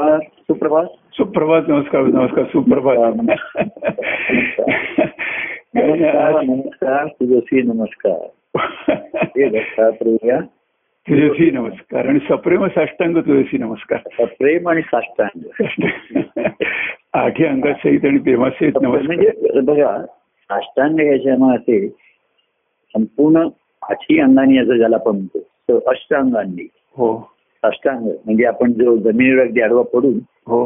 सुप्रभात. सुप्रभात नमस्कार नमस्कार सुप्रभात. नमस्कार नमस्कार. तुझशी नमस्कार हे दत्तात्रेय नमस्कार आणि सप्रेम साष्टांग तुझशी नमस्कार. प्रेम आणि साष्टांग. आठी अंगात सहित आणि प्रेमासहित नमस्कार. म्हणजे बघा साष्टांग याच्यामध्ये संपूर्ण आठी अंगाने याचं ज्याला आपण म्हणतो अष्टांगांनी. हो. साष्टांग म्हणजे आपण जो जमिनीवर अगदी आडवा पडून हो.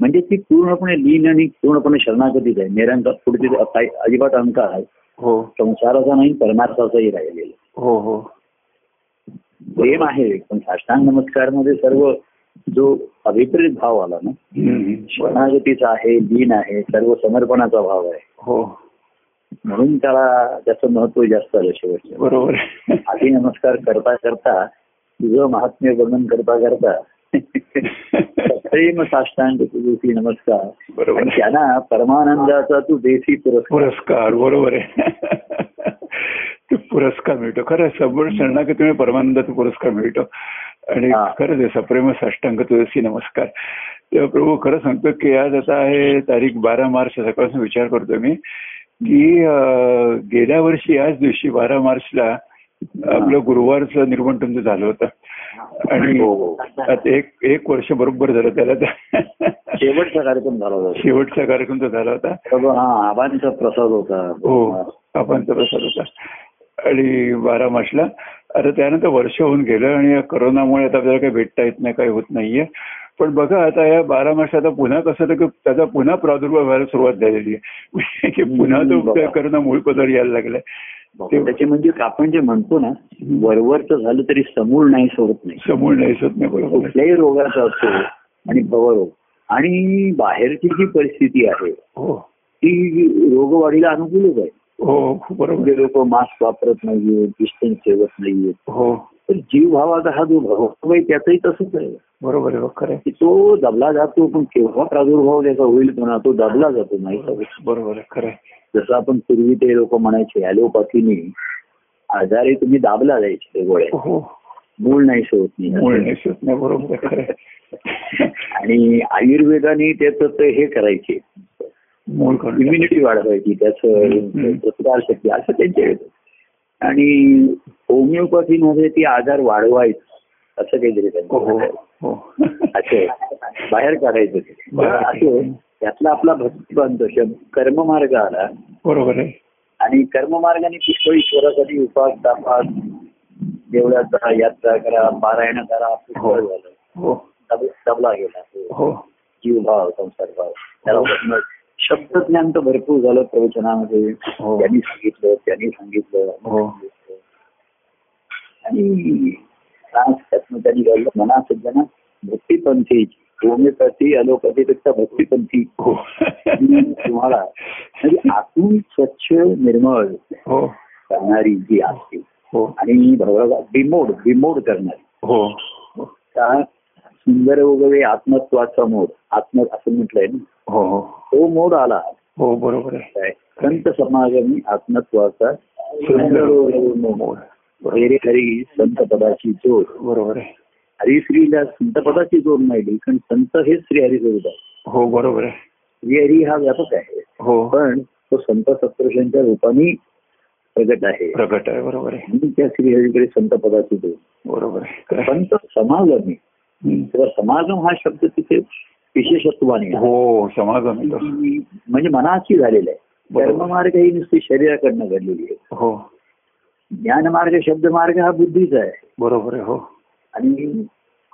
म्हणजे ती पूर्णपणे लीन आणि पूर्णपणे शरणागतीच आहे. निरंतर पुढे अजिबात अंकार आहे हो. संसाराचा नाही परमार्थाचाही राहिलेला हो हो. प्रेम आहे पण साष्टांग नमस्कारमध्ये सर्व जो अभिप्रेत भाव आला ना. शरणागतीचा आहे लीन आहे सर्व समर्पणाचा भाव आहे. हो. म्हणून त्याला त्याचं महत्त्व जास्त आलं शेवटचं बरोबर. आधी नमस्कार करता करता तुझं महात्म्य वर्णन करता करता प्रेम साष्टांग तुझी नमस्कार. बरोबर. त्यांना परमानंदाचा तू देसी पुरस्कार. पुरस्कार बरोबर आहे. ते पुरस्कार मिळतो. खरं सबळ शरणागतीमुळे परमानंदाचा पुरस्कार मिळतो. आणि. खरंच आहे सप्रेम साष्टांग तुळशी नमस्कार. तेव्हा प्रभू खरं सांगतो की आज आता आहे तारीख बारा मार्च सकाळपासून विचार करतो मी की गेल्या वर्षी याच दिवशी बारा मार्चला आपलं गुरुवारचं निर्माण तुमचं झालं होतं. आणि हो, हो. एक एक वर्ष बरोबर झालं त्याला शेवटचा कार्यक्रम झाला होता. शेवटचा कार्यक्रम तो झाला होता. हा आबांचा प्रसाद होता. हो आबांचा प्रसाद होता. आणि बारा मार्चला आता त्यानंतर वर्ष होऊन गेलं आणि या करोनामुळे आता आपल्याला काही भेटता येत नाही काही होत नाहीये. पण बघा आता या बारा मार्च आता पुन्हा कसं की त्याचा पुन्हा प्रादुर्भाव व्हायला सुरुवात झालेली आहे. की पुन्हा तो. करोना मूळ पदर यायला लागलाय. त्याचे म्हणजे आपण जे म्हणतो ना वरवरचं झालं तरी समूळ नाही सोडत नाही. समूळ नाही होत नाही. कुठल्याही रोगाचा असतो आणि भवरोग आणि बाहेरची जी परिस्थिती आहे हो. ती रोगवाढीला अनुकूलच आहे. हो खूप बरोबर. म्हणजे लोक मास्क वापरत नाहीये डिस्टन्स ठेवत नाहीये हो. तर जीव भावाचा हा जो आहे त्याचंही तसंच आहे बरोबर आहे खरं. की तो दबला जातो पण केव्हा प्रादुर्भाव त्याचा होईल पुन्हा तो दबला जातो नाही? बरोबर आहे खरं. जसं आपण पूर्वी ते लोक म्हणायचे ॲलोपॅथीने आजारी तुम्ही दाबला जायचे ते गोळ्या हो मूळ नाही मूळ नाही बरोबर. आणि आयुर्वेदाने त्याचं ते हे करायचे इम्युनिटी वाढवायची त्याचं. प्रतिकारशक्ती असं त्यांचे आणि होमिओपॅथीमध्ये ती आजार वाढवायचं असं काहीतरी हो हो हो. असं बाहेर काढायचं असं त्यातला आपला भक्तिबंध शब्द कर्ममार्ग आला. बरोबर आहे. आणि कर्ममार्गाने पुष्कळ ईश्वरासाठी उपास तापास देवळाचा यात्रा करा पारायण करा पुष्कळ झालं. हो. तब- तबला गेला. हो. जीवभाव संसार भाव त्याला शब्दज्ञान तर भरपूर झालं प्रवचनामध्ये. हो. त्यांनी सांगितलं त्यांनी सांगितलं हो. आणि त्यांनी घडलं मना सज्जना भक्तीपंथीची होमिओपॅथी अलोपॅथीपेक्षा भक्तीपंथी. हो. तुम्हाला म्हणजे आतून स्वच्छ निर्मळ करणारी जी असते आणि भगवा बिमोड बिमोड करणारी. हो. सुंदर वगैरे आत्मत्वाचा मोड आत्म असं म्हटलंय ना. हो हो. तो मोड आला. हो बरोबर आहे. संत समागमी आत्मत्वाचा सुंदर वगैरे मोड हरी हरी संत पदाची जोड. बरोबर आहे. हरिश्रीला संत पदाची जोड नाही कारण संत हेच श्रीहरी स्वरूप आहे हो बरोबर आहे. श्रीहरी हा व्यापक आहे. हो. पण तो संत सत्पुरुषांच्या रूपाने प्रगट आहे. प्रगट आहे बरोबर आहे. म्हणून त्या श्रीहरीकडे संत पदाची जोड. बरोबर आहे. संत समागमी. तेव्हा समागम हा शब्द तिथे विशेषत्वाने. हो तो. म्हणजे मनाची झालेला आहे. कर्ममार्ग ही नुसती शरीराकडनं घडलेली आहे. हो. ज्ञानमार्ग शब्दमार्ग हा बुद्धीचा आहे. बरोबर आहे हो. आणि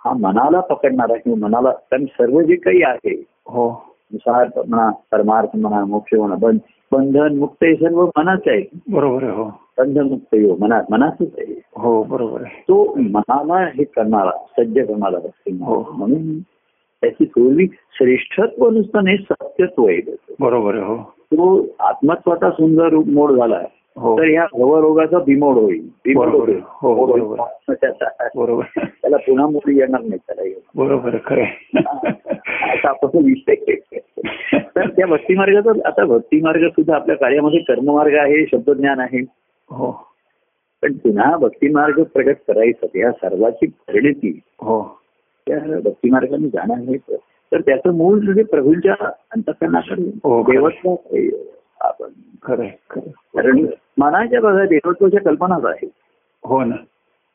हा मनाला पकडणारा किंवा मनाला कारण सर्व जे काही आहे हो. संसार म्हणा परमार्थ म्हणा मोक्ष म्हणा बंध बंधन मुक्त हे सर्व मनाच आहे. बरोबर आहे हो. बंधमुक्त यो मना मनाचंच आहे. हो बरोबर आहे. तो मनाला हे करणारा सज्ज करणारा भक्ती हो. म्हणून त्याची थोडी श्रेष्ठत्व नुसतं नाही सत्यत्व आहे. बरोबर हो तो आत्मत्वाचा सुंदर रूप मोड झाला हो तर ह्या भवरोगाचा बिमोड होईल बिमोड. होईल. हो. बरोबर. त्याला पुन्हा मोड येणार नाही त्याला बरोबर खरं. असा आपण विषय तर त्या भक्तिमार्गाचा आता भक्तिमार्ग सुद्धा आपल्या कार्यामध्ये कर्ममार्ग आहे शब्दज्ञान आहे हो पण पुन्हा भक्तिमार्ग प्रगट करायचं या सर्वाची परिणती हो त्या भक्तिमार्गाने जाणं हे तर त्याचं मूळ म्हणजे प्रभूंच्या अंतकरणाकडे हो, खरं. देवत्व आहे. आपण खरं कारण मनाच्या बघा देवत्वाच्या कल्पनाच आहे. हो ना.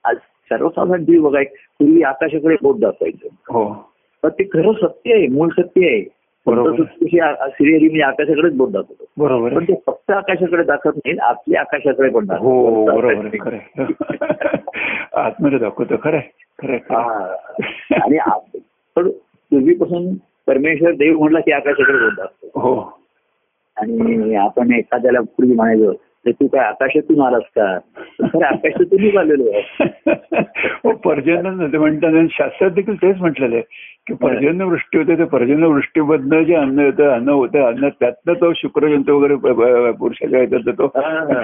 आज सर्वसाधारण जीव बघा एक पूर्वी आकाशाकडे बोट दाखवायचं. हो. पण ते खरं सत्य आहे मूळ सत्य आहे. बरोबर. सिरियली म्हणजे आकाशाकडेच बोट दाखवतो बरोबर पण ते फक्त आकाशाकडे दाखवत नाही आपल्या आकाशाकडे पण दाखवतो. हो बरोबर आतमध्ये दाखवतो खरंय. हा. आणि आप- पण पूर्वीपासून परमेश्वर देव म्हटला की आकाशाकडे बोट दाखवतो हो आणि आपण एखाद्याला पूर्वी म्हणायचो तू काय आकाशातून आलास का? तर आकाशातूनच आलेलो आहे. हो पर्जन्य म्हणतात शास्त्रात देखील तेच म्हटलेलं आहे की पर्जन्य वृष्टी होते ते पर्जन्य वृष्टीमधनं जे अन्न येतं अन्न होतं अन्न त्यातनं तो शुक्रजंतू वगैरे पुरुषाच्या येतात तो.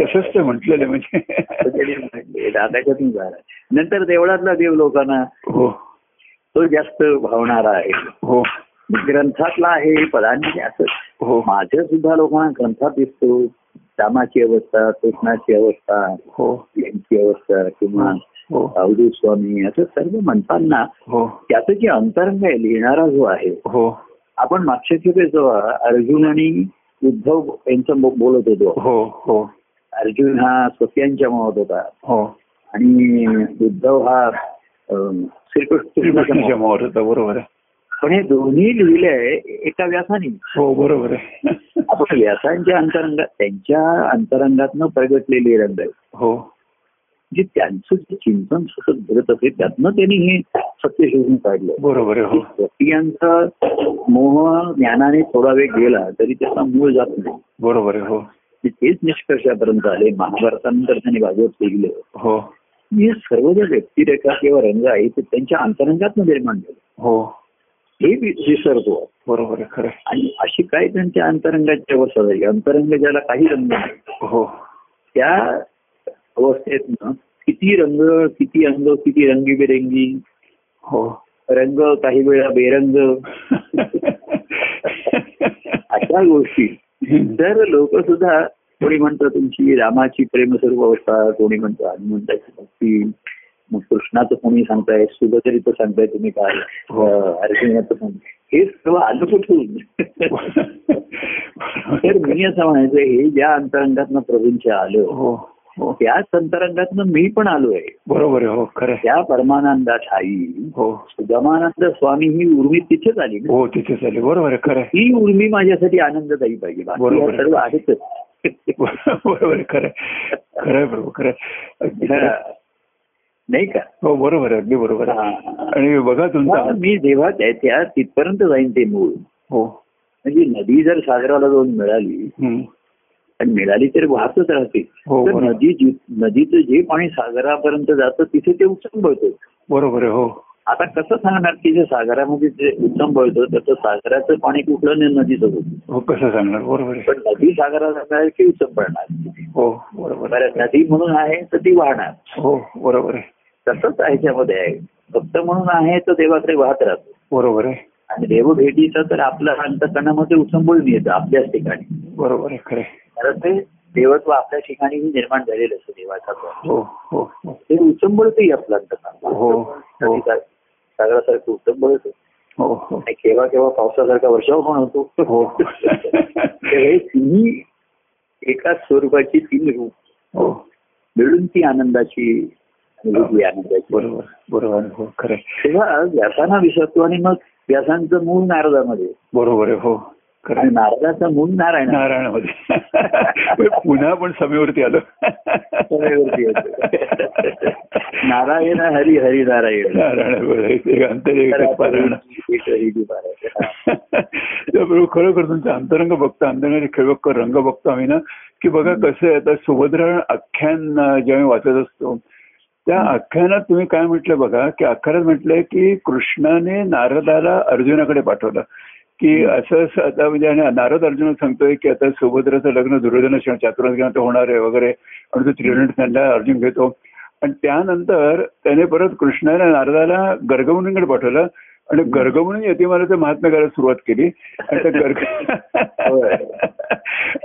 तसंच ते म्हटलेलं म्हणजे. आकाशातून झाला नंतर देवळातला देव लोकांना हो. तो जास्त भावणारा आहे. हो. ग्रंथातला आहे पदांनी असं. हो. माझ्या सुद्धा लोकांना ग्रंथात दिसतो. रामाची अवस्था कृष्णाची अवस्था हो. यांची अवस्था किंवा हो. अवधूत स्वामी असं सर्व म्हणताना हो. त्याचं जे अंतरंग आहे लिहिणारा जो आहे हो. आपण मागच्या खेपेस जेव्हा अर्जुन आणि उद्धव यांचं बोलत होतो. हो हो. अर्जुन हा सत्यांच्या म्हणत होता. हो. आणि उद्धव हा श्रीकृष्ण बरोबर आहे. पण हे दोन्ही लिहिलंय एका व्यासाने. हो बरोबर आहे. आपण व्यासांच्या अंतरंगात त्यांच्या अंतरंगातनं प्रगटलेले रंग आहे हो. जे त्यांचं जे चिंतन सतत घडत असे त्यातनं त्यांनी हे सत्य शोधून काढलं. बरोबर आहे हो. स्त्रियांचा मोह ज्ञानाने थोडा वेळ गेला तरी त्याचा मूळ जात नाही. बरोबर आहे हो. ते तेच निष्कर्षापर्यंत आले. महाभारतानंतर त्यांनी भागवत लिहिलं. हो. हे सर्व ज्या व्यक्तिरेखा किंवा रंग आहे ते त्यांच्या अंतरंगात निर्माण झाले. हो. हे विसरतो. बरोबर आहे खरं. आणि अशी काय त्यांच्या अंतरंगाची अवस्था झाली अंतरंग ज्याला काही रंग नाही हो. त्या अवस्थेतनं किती रंग किती अंग किती रंगीबेरंगी हो. रंग काही वेळा बेरंग. अशा गोष्टी. तर लोक सुद्धा कोणी म्हणतं तुमची रामाची प्रेमस्वरूप अवस्था कोणी म्हणतं हनुमंताची भक्ती मग कृष्णाचं कोणी सांगताय सुभद्रीचं सांगताय तुम्ही काय हो. अर्जुनाचं सांगताय हे सर्व आलं कुठून तर मी असं म्हणायचं हे ज्या अंतरंगातनं प्रभूंच्या आलं हो हो त्याच अंतरंगातनं मी पण आलोय बरोबर आहे हो खरं. त्या परमानंदा ठाई हो सुगमानंद स्वामी ही उर्मी तिथेच आली. हो तिथे चालेल बरोबर खरं. ही उर्मी माझ्यासाठी आनंददायी पाहिजे बरोबर. सर्व आहेतच बरोबर खरं. खरं प्रभू खरं आहे. अगदी खरं आहे. नाही का? हो बरोबर अगदी बरोबर. आणि बघा तुमचा मी जेव्हा त्या तिथपर्यंत जाईन ते मूळ. हो. म्हणजे नदी जर सागराला जाऊन मिळाली हम्म. आणि मिळाली तर वाहतच राहते. हो, तर. नदी नदीचं जे पाणी सागरापर्यंत जातं तिथे ते उचंबळतं बरोबर हो. आता कसं सांगणार की जे सागरामध्ये जे उचंबळतं त्याचं सागराचं पाणी कुठलं नाही नदीचं होतं हो कसं सांगणार? बरोबर पण नदी सागराला मिळाली की उचंबळणार हो बरोबर नदी म्हणून आहे तर ती वाहणार. हो बरोबर आहे. तसंच ह्याच्यामध्ये आहे. भक्त म्हणून आहे तर देवाकडे वाहत राहतो. बरोबर आहे. आणि देव भेटीचं तर आपल्या अंतकरणामध्ये उचंबळून येतं आपल्याच ठिकाणी. बरोबर आहे खरं. कारण ते देवत्व आपल्या ठिकाणी निर्माण झालेलं असतं देवाचा. तो. हो हो हो. ते उचंबळतही आपलं अंतकरण हो, हो. सागरासारखं उचंबळतं हो हो. आणि केव्हा केव्हा पावसासारखा वर्षाव पण होतो. हो. हे तिन्ही एकाच स्वरूपाची तीन रूप हो. मिळून ती आनंदाची बरोबर बरोबर. हो खरं. तेव्हा व्यासांना विसरतो आणि मग व्यासांचं मूळ नारदामध्ये बरोबर आहे हो खरं. नारदाचं मूळ नारायण नारायणामध्ये पुन्हा पण समेवरती आलो येतं. नारायण हरी हरी नारायण नारायण बरोबर. त्याबरोबर खरोखर तुमचं अंतरंग बघतो अंतरंगाचे खेळ बघतो रंग बघतो आम्ही ना की बघा कसं आहे आता सुभद्रा आख्यान जेव्हा वाचत असतो त्या आख्यानात तुम्ही काय म्हटलं बघा की आख्यानात म्हटलंय की कृष्णाने नारदाला अर्जुनाकडे पाठवलं. की असं असं आता म्हणजे आणि नारद अर्जुन सांगतोय की आता सुभद्राचं लग्न दुर्योधन चातुर्थ होणार आहे वगैरे. आणि तो त्यांना अर्जुन घेतो. आणि त्यानंतर त्याने परत कृष्णाने नारदाला गर्गमुनीकडे पाठवलं. आणि गर्ग म्हणून यतिमालाचं महात्मा करायला सुरुवात केली आणि त्या गर्ग.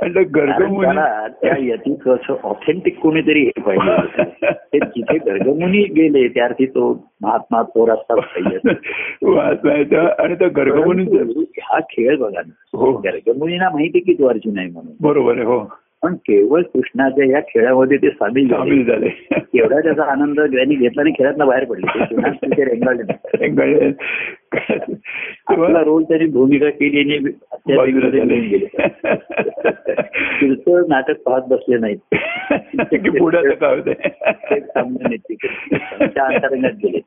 आणि त्या गर्ग त्या यतीचं असं ऑथेंटिक कोणीतरी हे पाहिजे. ते जिथे गर्गमुनी गेले त्या अर्थी तो महात्मा तो रस्ता पाहिजे महात्मा आणि त्या गर्ग मुनीचं परंतु हा खेळ बघा हो. ना गर्गमुनीना माहिती की तो अर्जुन आहे म्हणून बरोबर आहे हो पण केवळ कृष्णाच्या या खेळामध्ये ते सामील सामील झाले. एवढा त्याचा आनंद त्यांनी घेतला आणि खेळातनं बाहेर पडले. रेंगाळले. आपला रोल त्यांनी भूमिका केली आणि पुढचं नाटक पाहत बसले नाहीत. पुढे. त्या अंतरंगात गेले.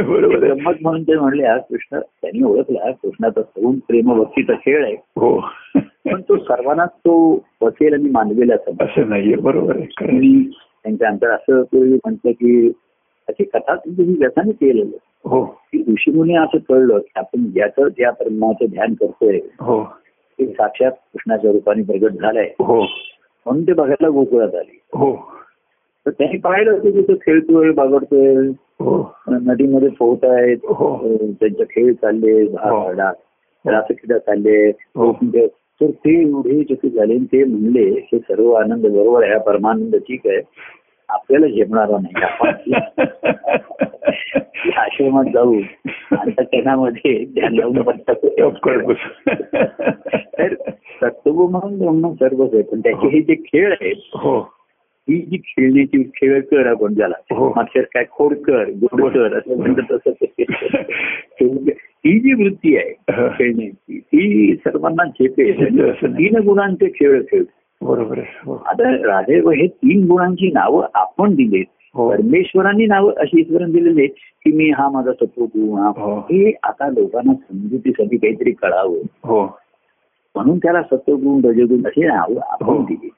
बरोबर गंमत म्हणून ते म्हणले हा कृष्ण त्यांनी ओळखला कृष्णाचा सगुण प्रेम भक्तीचा खेळ आहे. हो. पण तो सर्वांनाच तो बसेल आणि मानवेल असं नाही. असं नाहीये. बरोबर त्यांच्या अंतर असं म्हटलं की अशी कथा तुम्ही व्यथाने केलेलं हो. ऋषीमुनी असं कळलं की आपण ज्याचं ज्या परमाचं ध्यान करतोय हो. ते साक्षात कृष्णाच्या रूपाने प्रगट झालंय. हो. म्हणून ते बघायला गोकुळात आले. हो. तर त्यांनी पाहिलं की तिथं खेळतोय बागडतोय हो. नदीमध्ये पोहत आहेत हो. त्यांचे खेळ चालले हो. रासक्रीडा चालले. हो. तर ते एवढे चकित झाले ते म्हणले हे सर्व आनंद बरोबर आहे परमानंद ठीक आहे. आपल्याला झेपणारा नाही. आपण आश्रमात जाऊ अंतकरणामध्ये ध्यान लावून पण बस. तर म्हणून ब्रह्म सर्वच आहे पण त्याचे हे जे खेळ आहेत हो ही जी खेळण्याची खेळ कर आपण ज्याला हो. मागच्या काय खोड कर गोड कर असं म्हणत तसंच आहे. ही जी वृत्ती आहे हा. खेळण्याची ती सर्वांना झेपे असं. तीन गुणांचे खेळ खेळ बरोबर हो आता राधेव हे तीन गुणांची नावं आपण दिलेत हो. परमेश्वरांनी नावं अशी ईश्वरांनी दिलेली आहेत की मी हा माझा सत्वगुण हा हो. हे आता लोकांना समजुतीसाठी काहीतरी कळावं हो म्हणून त्याला सत्वगुण रजगुण अशी नावं आपण हो. दिली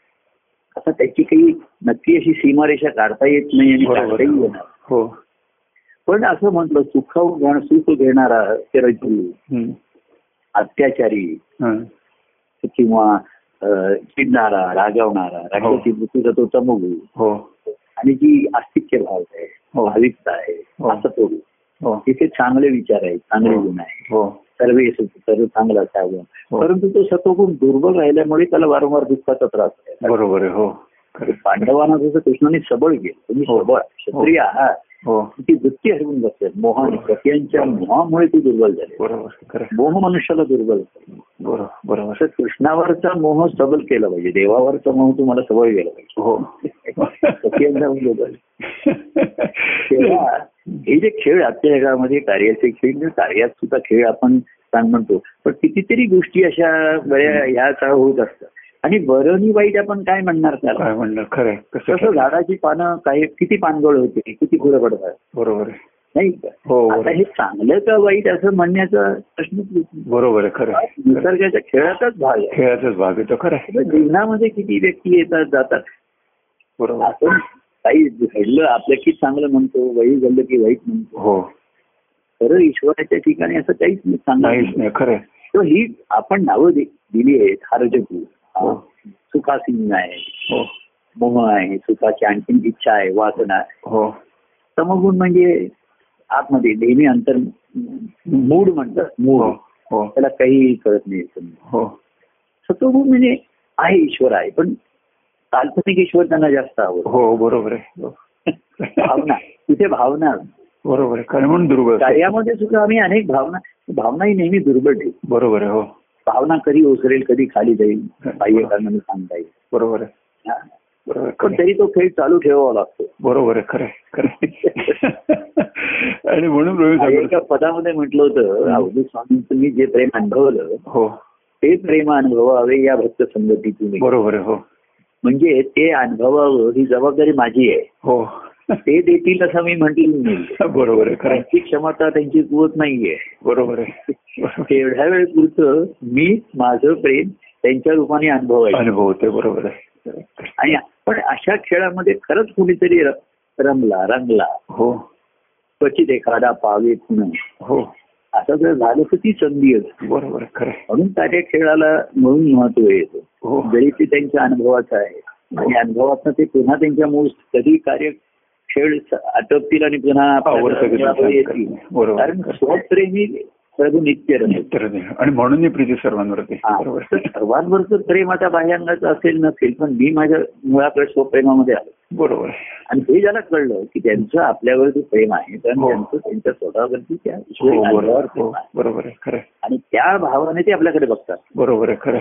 आता त्याची काही नक्की अशी सीमारेषा काढता येत नाही आणि काढताही. येणार हो पण असं म्हटलं सुखाव सुख घेणारा ते रजू. अत्याचारी हं. किंवा चिडणारा रागवणारा रागाची वृत्तीचा तो तमगू हो आणि जी आस्तिक्य भाव आहे हो. भाविकता आहे हो. असं हो तिथे चांगले विचार आहेत चांगले हो. गुण आहे हो सर्वे सर्व चांगलं असावं हो. परंतु तो सत्वगुण दुर्बल राहिल्यामुळे त्याला वारंवार दुःखाचा त्रास आहे बरोबर आहे हो. पांडवांना जसं कृष्णाने सबळ केलं तुम्ही हो. सबळ क्षत्रिय आहात हो ती वृत्ती हरवून बसतात मोहाने सत्यांच्या मोहामुळे ती दुर्बल झाली. बरोबर. मोह मनुष्याला दुर्बल. बरोबर बरोबर. असं कृष्णावरचा मोह सबल केला पाहिजे. देवावरचा मोह तुम्हाला सबळ केला पाहिजे. हो. दुर्बल तेव्हा हे जे खेळ आजच्या जगामध्ये कार्याचे खेळ म्हणजे कार्यात सुद्धा खेळ आपण सांग म्हणतो. पण कितीतरी गोष्टी अशा बऱ्या ह्या होत असतात. आणि बरं आणि वाईट आपण काय म्हणणार त्याला? काय म्हणणार? खरं आहे. कसं झाडाची पानं काही किती पानगळ होते किती फुलं पडतात? बरोबर आहे. नाही का? हो आता बरोबर हे चांगलं का वाईट असं म्हणण्याचा प्रश्नच येत नाही. बरोबर आहे खरं आहे. निसर्गाच्या खेळाचाच भाग आहे. खेळाचाच भाग आहे तो खरं आहे. जीवनामध्ये किती व्यक्ती येतात जातात? बरोबर. आपण काही घडलं आपल्या की चांगलं म्हणतो वाईट घडलं की वाईट म्हणतो. हो. खरं ईश्वराच्या ठिकाणी असं काहीच नाही नाहीच नाही. नाही खरं आहे. तर ही आपण नावं दि- दिली आहेत हारजकू हो. सुखासिंग आहे. हो. मोह आहे. सुखाची आणखीन इच्छा आहे. वासना आहे. हो. समगुण म्हणजे आतमध्ये नेहमी अंतर मूड म्हणतात. हो मूड. हो. त्याला काही कळत नाही. हो. सत्वगुण म्हणजे आहे ईश्वर आहे पण काल्पनिक ईश्वर त्यांना जास्त आवडतो. हो बरोबर आहे. हो. भावना. तिथे भावना. बरोबर आहे. दुर्बळ. कार्यामध्ये सुद्धा आम्ही अनेक भावना भावना ही नेहमी दुर्बळ ठेवू बरोबर आहे. हो. भावना कधी ओसरेल कधी खाली जाईल बाह्य कारणाने सांगता येईल. बरोबर. पण तरी तो खेळ चालू ठेवावा लागतो. बरोबर आहे खरं खरं. आणि म्हणून एका पदामध्ये म्हटलं होतं अवधूत स्वामींचं मी जे प्रेम अनुभवलं हो. ते प्रेम अनुभवावे या भक्त संगतीतून. बरोबर हो. म्हणजे ते अनुभवावं ही जबाबदारी माझी आहे. हो. ते देतील असं मी म्हटलं नाही. बरोबर आहे. त्यांची क्षमता त्यांची कुवत नाहीये. बरोबर आहे. तेवढ्या वेळ पुरतं मी माझं प्रेम त्यांच्या रूपाने अनुभवायचं. अनुभव होते बरोबर आहे. आणि पण अशा खेळामध्ये खरंच कुणीतरी रमला रंगला. हो. क्वचित एखादा पावे पुन्हा हो. असं जर झालं तर ती संधी असते. बरोबर खरं. म्हणून कार्य खेळाला म्हणून महत्त्व येतो. हो. जरी ते त्यांच्या अनुभवाचं आहे. आणि अनुभवातनं ते पुन्हा त्यांच्या मूळ कधी कार्य खेळ आटोपतील आणि पुन्हा. बरोबर. कारण स्वप्रेमी प्रभू नित्य. तर. आणि म्हणून ही प्रीती हा. तर सर्वांवरचं प्रेम आता बाह्यांगाचं असेल नसेल पण मी माझ्या मुळाकडे स्वप्रेमामध्ये आलो बरोबर आणि हे ज्याला कळलं की त्यांचं आपल्यावरती प्रेम आहे कारण हो. त्यांचं त्यांच्या स्वतःवरती त्या हो बरोबर हो खरं. आणि त्या भावाने ते आपल्याकडे बघतात बरोबर आहे खरं.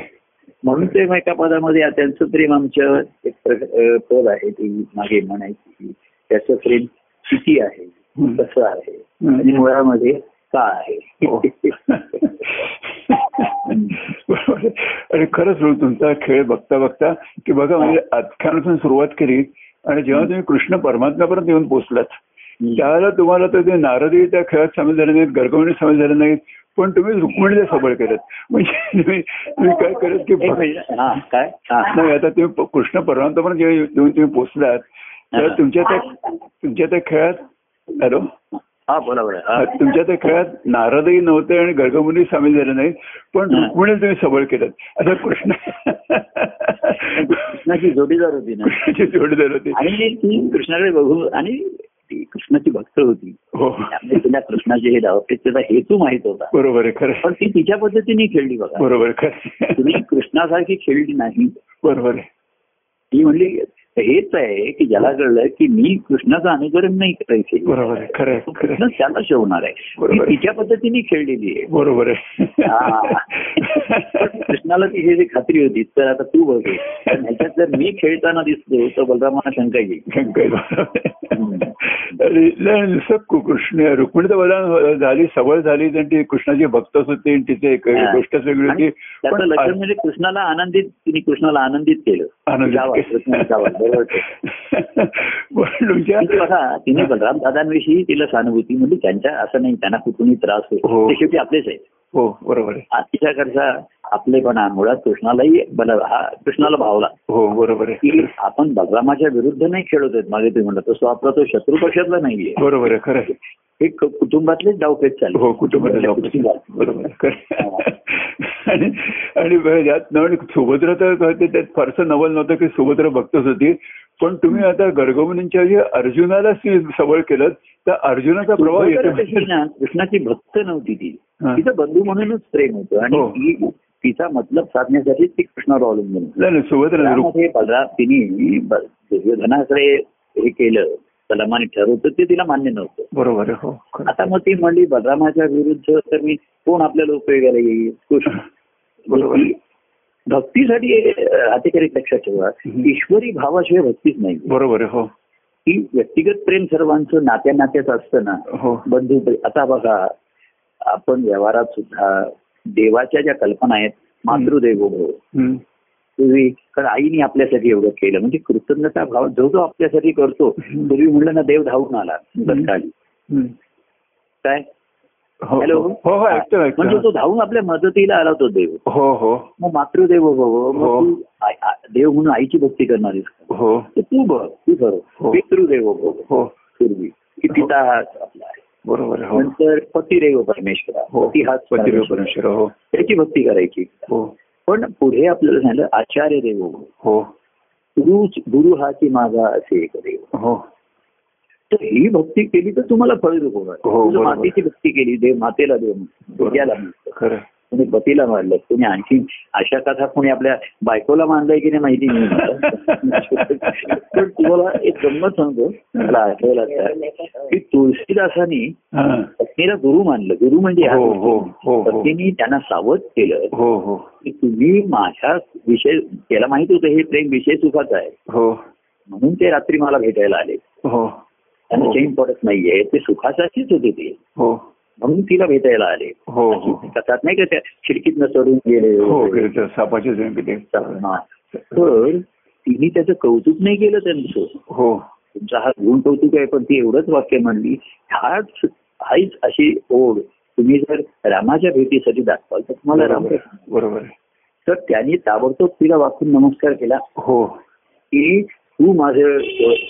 म्हणून ते एका पदामध्ये त्यांचं प्रेम आमच्या एक पद आहे ती मागे म्हणायची त्याचं प्रेम किती आहे. कसं आहे. आणि मुळामध्ये का आहे? हो. आणि खरंच तुमचा खेळ बघता बघता की बघा म्हणजे आख्यानातून सुरुवात केली आणि जेव्हा तुम्ही कृष्ण परमात्म्यापर्यंत येऊन पोहोचलात त्यावेळेला तुम्हाला तर ते नारदी त्या खेळात सामील झाले नाहीत गर्गवणी सामील झाले नाहीत पण तुम्ही रुक्मिणीला सबळ केलं म्हणजे तुम्ही काय करत की नाही आता तुम्ही कृष्ण परमात्म्यापर्यंत जेव्हा येऊन तुम्ही पोहोचलात तर तुमच्या त्या तुमच्या त्या खेळात हॅलो? हा बोला बोला. हा. तुमच्या त्या खेळात नारदही नव्हते आणि गर्गमुनी सामील झाले नाहीत पण. रुक्मिणी तुम्ही सबळ केलं. आता कृष्ण कृष्णाची जोडीदार होती ना. कृष्णाची जोडदार होती. आणि ती कृष्णाकडे बघू आणि ती कृष्णाची भक्त होती. हो. त्यामुळे तिला कृष्णाचे हे धावते त्याचा हेतू माहीत होता. बरोबर आहे खरं पण ती तिच्या पद्धतीने खेळली बघा. बरोबर खरं तुम्ही कृष्णासारखी खेळली नाही. बरोबर आहे. ती म्हणली हेच आहे की ज्याला कळलं की मी कृष्णाचं अनुकरण नाही करायचे. बरोबर खरं कृष्ण. त्याला शेवणार आहे. तिच्या पद्धतीने खेळलेली आहे. बरोबर आहे. कृष्णाला ती हे जी खात्री होती तर आता तू बघ ह्याच्यात जर मी खेळताना दिसतो तर बलरामाला शंका येईल. शंकर बरोबर आहे. आणि नाही, नुसतं कु- कृष्ण रुक्मिणीचं बलिदान झाली सवय झाली ती कृष्णाची भक्तच होती आणि तिचे एक. गोष्टच वेगळी आणि होती. त्याचं लक्षण म्हणजे कृष्णाला आनंदित तिने कृष्णाला आनंदित केलं. आनंदित पण तुमच्या तिने बलराम दादांविषयी तिला सहानुभूती म्हणजे त्यांच्या असं नाही त्यांना कुठूनही त्रास हो. होतो ते शेवटी आपलेच आहेत. हो बरोबर आहे. तिच्याकडचा आपलेपणा मुळात कृष्णालाही बल हा कृष्णाला भावला. हो बरोबर आहे. की आपण बलरामाच्या विरुद्ध नाही खेळत आहेत मागे तुम्ही म्हणलं तसं आपला तो शत्रू पक्षातला नाहीये. बरोबर आहे खरं. हे कुटुंबातलेच डावपेच चालले. हो कुटुंबाच्या कुटुंबात. बरोबर. आणि आणि सुभद्रा तर कळते त्यात फारसं नवल नव्हतं की सुभद्रा भक्तच होती. पण तुम्ही आता गर्गमुनींच्या जे अर्जुनाला सबळ केलं तर अर्जुनाचा प्रभाव येतो कृष्णाची भक्त नव्हती ती. तिचं बंधू म्हणूनच प्रेम होतं आणि हो. तिचा मतलब साधण्यासाठी ती कृष्णावर अवलंबून सुभद्रा तिने दुर्योधनाकडे हे केलं बलरामाने ठरवलं ते तिला मान्य नव्हतं बरोबर हो. आता मग ती म्हणली बलरामाच्या विरुद्ध तर मी कोण आपल्याला उपयोगाला येईल कृष्ण बरोबर. भक्तीसाठी अं, हातेकरी लक्षात ठेवा. ईश्वरी भावाशिवाय भक्तीच नाही बरोबर हो की व्यक्तिगत प्रेम सर्वांचं नात्या नात्याचं असतं ना हो बंधू आता बघा आपण व्यवहारात सुद्धा देवाच्या ज्या कल्पना आहेत मातृदेवो भव. पूर्वी कारण आईने आपल्यासाठी एवढं केलं म्हणजे कृतज्ञता भाव जो जो आपल्यासाठी करतो. पूर्वी म्हणलं ना देव धावून आला. काय हॅलो. हो हो ऐकतो म्हणजे तो धावून आपल्या मदतीला आला तो देव. हो हो. मग मातृदेव भव हो. मग देव म्हणून आईची भक्ती करणारीस? हो. तू बघ तू हो. ठरव पितृदेव भव हो. पूर्वी. की पिता हाच आपला आहे. बरोबर हो. नंतर पतिरेव परमेश्वरा. हो. पती हाच पतिदेव परमेश्वर. हो. त्याची भक्ती करायची. हो. पण पुढे आपल्याला सांगितलं आचार्य देव. हो. गुरु गुरु हा की माझा असे एक देव. हो. ही भक्ती केली तर तुम्हाला फळ होणार. हो. मातेची भक्ती केली देव मातेला देव म्हणतो. खरं. कोणी पतीला मारलं कोणी आणखी अशा कथा कोणी आपल्या बायकोला मानलाय की नाही माहिती नाही. पण तुम्हाला एक गंमत सांगतो. मला आठवलं की तुळशीदासांनी. पत्नीला गुरु मानलं. गुरु म्हणजे हो. हो. पत्नीने त्यांना सावध केलं. हो हो. की तुम्ही माझ्या विषय त्याला माहीत होतं हे प्रेम विषय सुखाचं आहे. हो. म्हणून ते रात्री मला भेटायला आले. हो. त्यांना हो. चैन पडत नाहीये. ते सुखासाठीच होते ते. हो. म्हणून तिला भेटायला आले. हो कथात नाही का त्या खिडकीतनं चढून गेले हो तर तिने त्याचं कौतुक नाही केलं त्यांचं. हो. तुमचा हा गुण कौतुक आहे पण ती एवढंच वाक्य म्हणली हाच हाच अशी ओढ तुम्ही जर रामाच्या भेटीसाठी दाखवाल तर तुम्हाला राम बरोबर. तर त्यांनी ताबडतोब तिला वाकून नमस्कार केला. हो. की तू माझं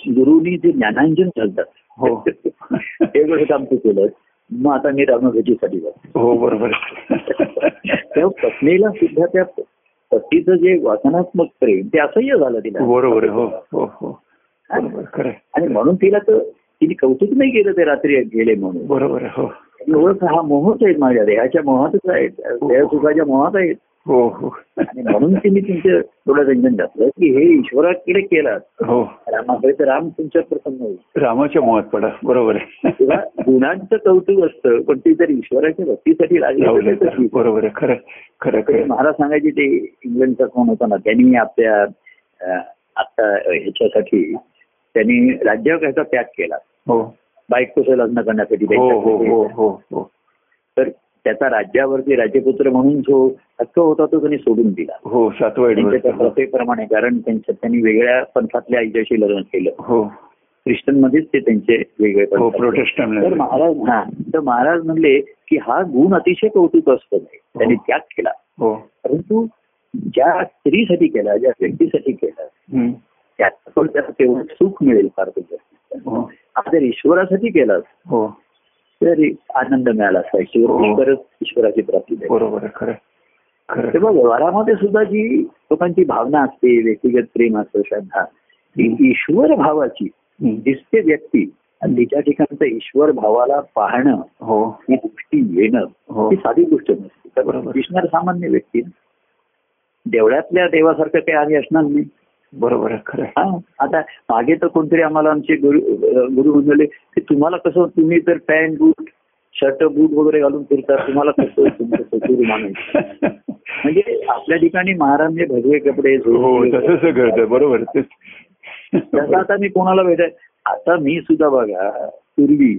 गुरुनी जे ज्ञानांजन घालतात हो. वेळेस काम तू केलं. मग आता मी रामभेटीसाठी जातो. हो बरोबर. त्या पत्नीला सुद्धा त्या पतीचं जे वाचनात्मक प्रेम ते असह्य झालं तिला. बरोबर. हो हो हो. आणि म्हणून तिला तर तिने कौतुक नाही केलं ते रात्री गेले म्हणून. बरोबर हो. हा मोहच आहे माझ्या देहाच्या मोहातच आहे. देहसुखाच्या मोहात आहेत हो हो. आणि म्हणून तिने तुमचं थोडं रंजन घातलं की हे ईश्वराकडे केलं हो. रामाकडे तर राम तुमच्यावर प्रसन्न होईल. रामाच्या मोहात पडा. बरोबर आहे. तेव्हा गुणांचं कौतुक असतं पण ती जर ईश्वराच्या भक्तीसाठी लागली. बरोबर आहे. खरं खरं खरं. महाराज सांगायचे ते इंग्लंडचा कोण होता ना त्यांनी आपल्या आता ह्याच्यासाठी त्यांनी राज्याचा त्याग केला. हो. बायकोचं लग्न करण्यासाठी हो हो हो. तर त्याचा राज्यावरती राज्यपुत्र म्हणून जो हक्क होता तो त्यांनी सोडून दिला. हो प्रथेप्रमाणे कारण त्यांच्या त्यांनी वेगळ्या पंथातल्या आईच्याशी लग्न केलं. हो. ख्रिश्चनमध्येच ते त्यांचे वेगळे हो तर महाराज हा तर महाराज म्हणले की हा गुण अतिशय कौतुकास्पद आहे त्यांनी त्याग केला. हो. परंतु ज्या स्त्रीसाठी केला ज्या व्यक्तीसाठी केला. त्यात पण त्याला तेवढं सुख मिळेल फार हो हा. जर ईश्वरासाठी केलास हो. तर आनंद मिळाला असता हो. ईश्वरच प्राप्ती बरोबर तेव्हा व्यवहारामध्ये सुद्धा जी लोकांची भावना असते व्यक्तिगत प्रेम असतं श्रद्धा ती ईश्वर भावाची. दिसते व्यक्ती. आणि तिच्या ठिकाणचं ईश्वर भावाला पाहणं हो. ही दृष्टी येणं हो. ही साधी गोष्ट नसते. दिसणार सामान्य व्यक्ती. देवळातल्या देवासारखं काही आम्ही असणार नाही. बरोबर खरं हा आता मागे तर कोणतरी आम्हाला आमचे गुरु गुरु म्हणाले की तुम्हाला कसं तुम्ही तर पॅन्ट बूट शर्ट बूट वगैरे घालून फिरता तुम्हाला कसं तुमचं सचुरी मानायचं म्हणजे आपल्या ठिकाणी महाराज भगवे कपडे हो बरोबर तसं आता मी कोणाला भेटाय आता मी सुद्धा बघा पूर्वी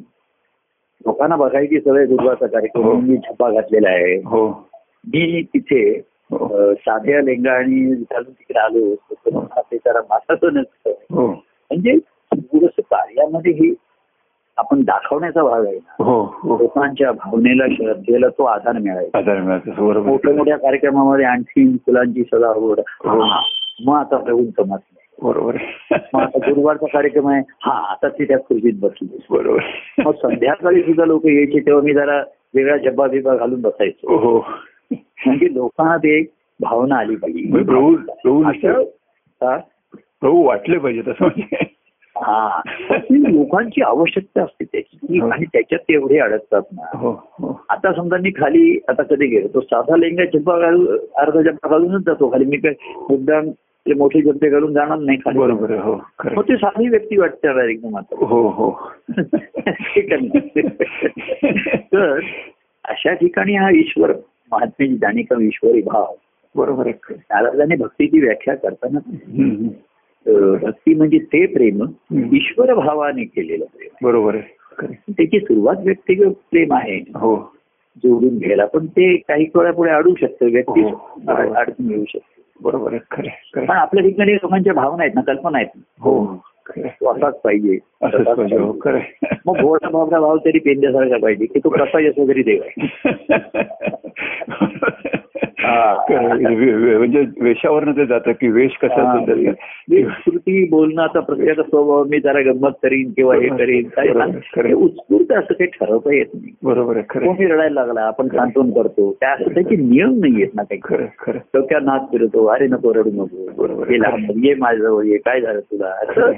लोकांना बघायची सवय गुरुवारचा हो. कार्यक्रम मी छपा घातलेला आहे. हो. मी तिथे हो साध्या लेंगा आणि घालून तिकडे आलो तर मला ते जरा माताचं नसतं. हो. म्हणजे थोडंसं कार्यामध्ये ही आपण दाखवण्याचा भाग आहे ना. हो हो. लोकांच्या भावनेला श्रद्धेला तो आधार मिळायचा. मोठ्या मोठ्या कार्यक्रमामध्ये आणखी फुलांची हो. हा, मग आता प्रभून समजलं बरोबर. मग आता गुरुवारचा कार्यक्रम आहे. हा आता ते त्या खुर्चीत बसले. बरोबर. मग संध्याकाळी सुद्धा लोक यायचे तेव्हा मी जरा वेगळा जब्बा बिब्बा घालून बसायचो. हो. म्हणजे लोकांना ते एक भावना आली पाहिजे. म्हणजे प्रभू प्रभू हा? प्रभू वाटले पाहिजे तसं म्हणजे. हा. लोकांची आवश्यकता असते त्याची. हो. आणि त्याच्यात ते एवढे अडकतात ना. हो हो. आता समजा मी खाली आता कधी गेलो तो साधा लेंगा जब्बा घालून अर्धा जब्बा घालूनच जातो खाली. मी काय मुद्दाम ते मोठे जब्बे घालून जाणार नाही खाली. बरोबर हो ते साधी व्यक्ती वाटते एकदम आता. हो हो? तर अशा ठिकाणी हा ईश्वर महात्म्याची जाणीव ईश्वरी भाव. बरोबर नारदाने भक्तीची व्याख्या करताना भक्ती म्हणजे ते प्रेम. ईश्वर भावाने केलेलं प्रेम. बरोबर आहे. त्याची सुरुवात व्यक्तिगत प्रेम आहे. हो. जोडून घ्यायला पण ते काही वेळा पुढे अडू शकतं. व्यक्ती हो. अडचण येऊ शकते. बरोबर आहे. खरं पण. आपल्या ठिकाणी लोकांच्या भावना आहेत ना कल्पना आहेत ना. हो. असाच पाहिजे हो. मग भोळा भावना भाव तरी पेंद्यासारखा पाहिजे की तो कसा येतो तरी देव आहे. म्हणजे वेशावरनं ते जातं की वेश कसा हा. असेल तरी विस्कृती बोलणं आता प्रत्येकाचा स्वभाव मी जरा गंमत करीन किंवा हे करीन. काय उत्स्फूर्त असं काही ठरवता येत नाही. बरोबर. कोणी रडायला लागला आपण सांत्वन करतो. त्या असं त्याचे नियम नाही आहेत ना काही. खरं खरं आहे. डोक्यात नाच फिरतो अरे नको रडू नको. बरोबर. हे लहान ये माझ्याजवळ ये काय झालं तुला? असं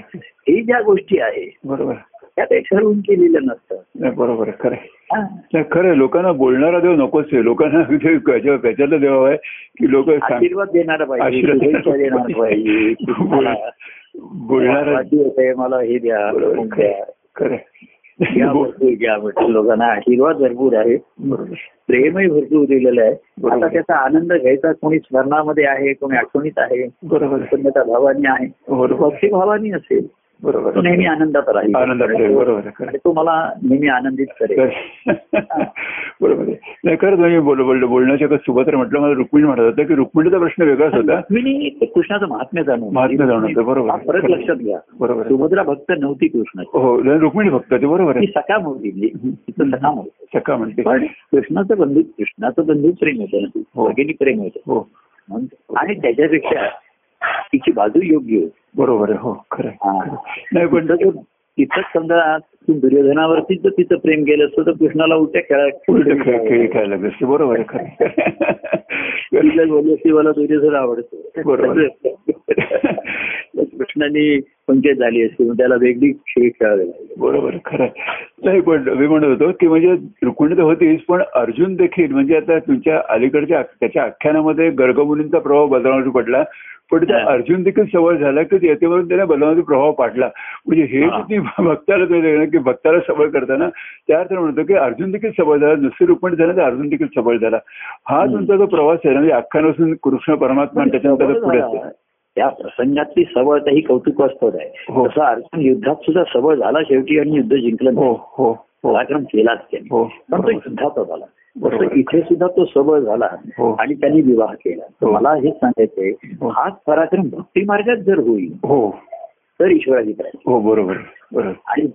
हे ज्या गोष्टी आहे बरोबर त्या काही ठरवून केलेलं नसतं. नाही बरोबर खरं खरं लोकांना बोलणारा देव नकोच आहे. लोकांना त्याच्यातला देव आहे की लोक आशीर्वाद देणारा पाहिजे बोलणारा आहे मला हे द्या खरं लोकांना आशीर्वाद भरपूर आहे. प्रेमही भरपूर दिलेलं आहे. आता त्याचा आनंद घ्यायचा कोणी स्मरणामध्ये आहे कोणी आठवणीत आहे भावानी आहे. भक्ती भावानी असेल. बरोबर. तो नेहमी आनंदात राहील. आनंदात राहील, बरोबर तो मला नेहमी आनंदित करेल. बरोबर नाही खरं तुम्ही बोल बोल बोलण्याच्या का सुभद्रा म्हटलं मला रुक्मिणी म्हणत होता की रुक्मिणीचा प्रश्न वेगळाच होता. रुक्मिणी कृष्णाचं महात्म्य जाणून. महात्म्य जाणून बरोबर. फरक लक्षात घ्या. बरोबर. सुभद्रा भक्त नव्हती कृष्णाची. हो रुक्मिणी फक्त ते बरोबर आहे. सकाम होती म्हणजे होतं सका म्हणते. पण कृष्णाचं बंधू कृष्णाचं बंधू प्रेम होतं. ना हो. भगिनी प्रेम होतं. हो. आणि त्याच्यापेक्षा तिची बाजू योग्य होती. बरोबर आहे हो खरं. नाही पण तिथंच समजा तू दुर्योधनावरतीच जर तिचं प्रेम केलं असतं तर कृष्णाला उलट्या खेळा उलट खेळ खेळ खेळायला बरोबर आहे खरं बोलली मला दुर्योधन आवडतो. बरोबर. कृष्णाने पंचायत झाली असती मग त्याला वेगळी खेळ खेळावे लागले. बरोबर खरं नाही पण मी म्हणत होतो की म्हणजे रुक्मिणी तर होतीच पण अर्जुन देखील म्हणजे आता तुमच्या अलीकडच्या त्याच्या आख्यानामध्ये गर्गमुनींचा प्रभाव बलरामावर पडला. पण त्या. अर्जुन देखील सवय झाला की याच्यावरून त्याने बलरामाचा प्रभाव पाडला म्हणजे हे हा. किती भक्ताला की भक्ताला सबळ करताना त्या अर्थाने म्हणतो की अर्जुन देखील सबळ झाला नुसती रुक्मिणी झाला तर अर्जुन देखील सबळ झाला हा. तुमचा जो प्रवास आहे म्हणजे आख्यानापासून कृष्ण परमात्मा त्याच्यानंतर पुढे. त्या प्रसंगातली सबळता ही कौतुकास्पद आहे हो. तसं अर्जुन युद्धात सुद्धा सबळ झाला शेवटी आणि युद्ध जिंकलं हो. हो पराक्रम केलाच त्याने पण तो बरोबर. युद्धाचा तसं इथे सुद्धा तो सबळ झाला हो. आणि त्यांनी विवाह केला हो. मला हेच सांगायचंय हो. हाच पराक्रम भक्ती मार्गात जर होईल हो तर ईश्वराची प्राप्ती हो बरोबर बरोबर आणि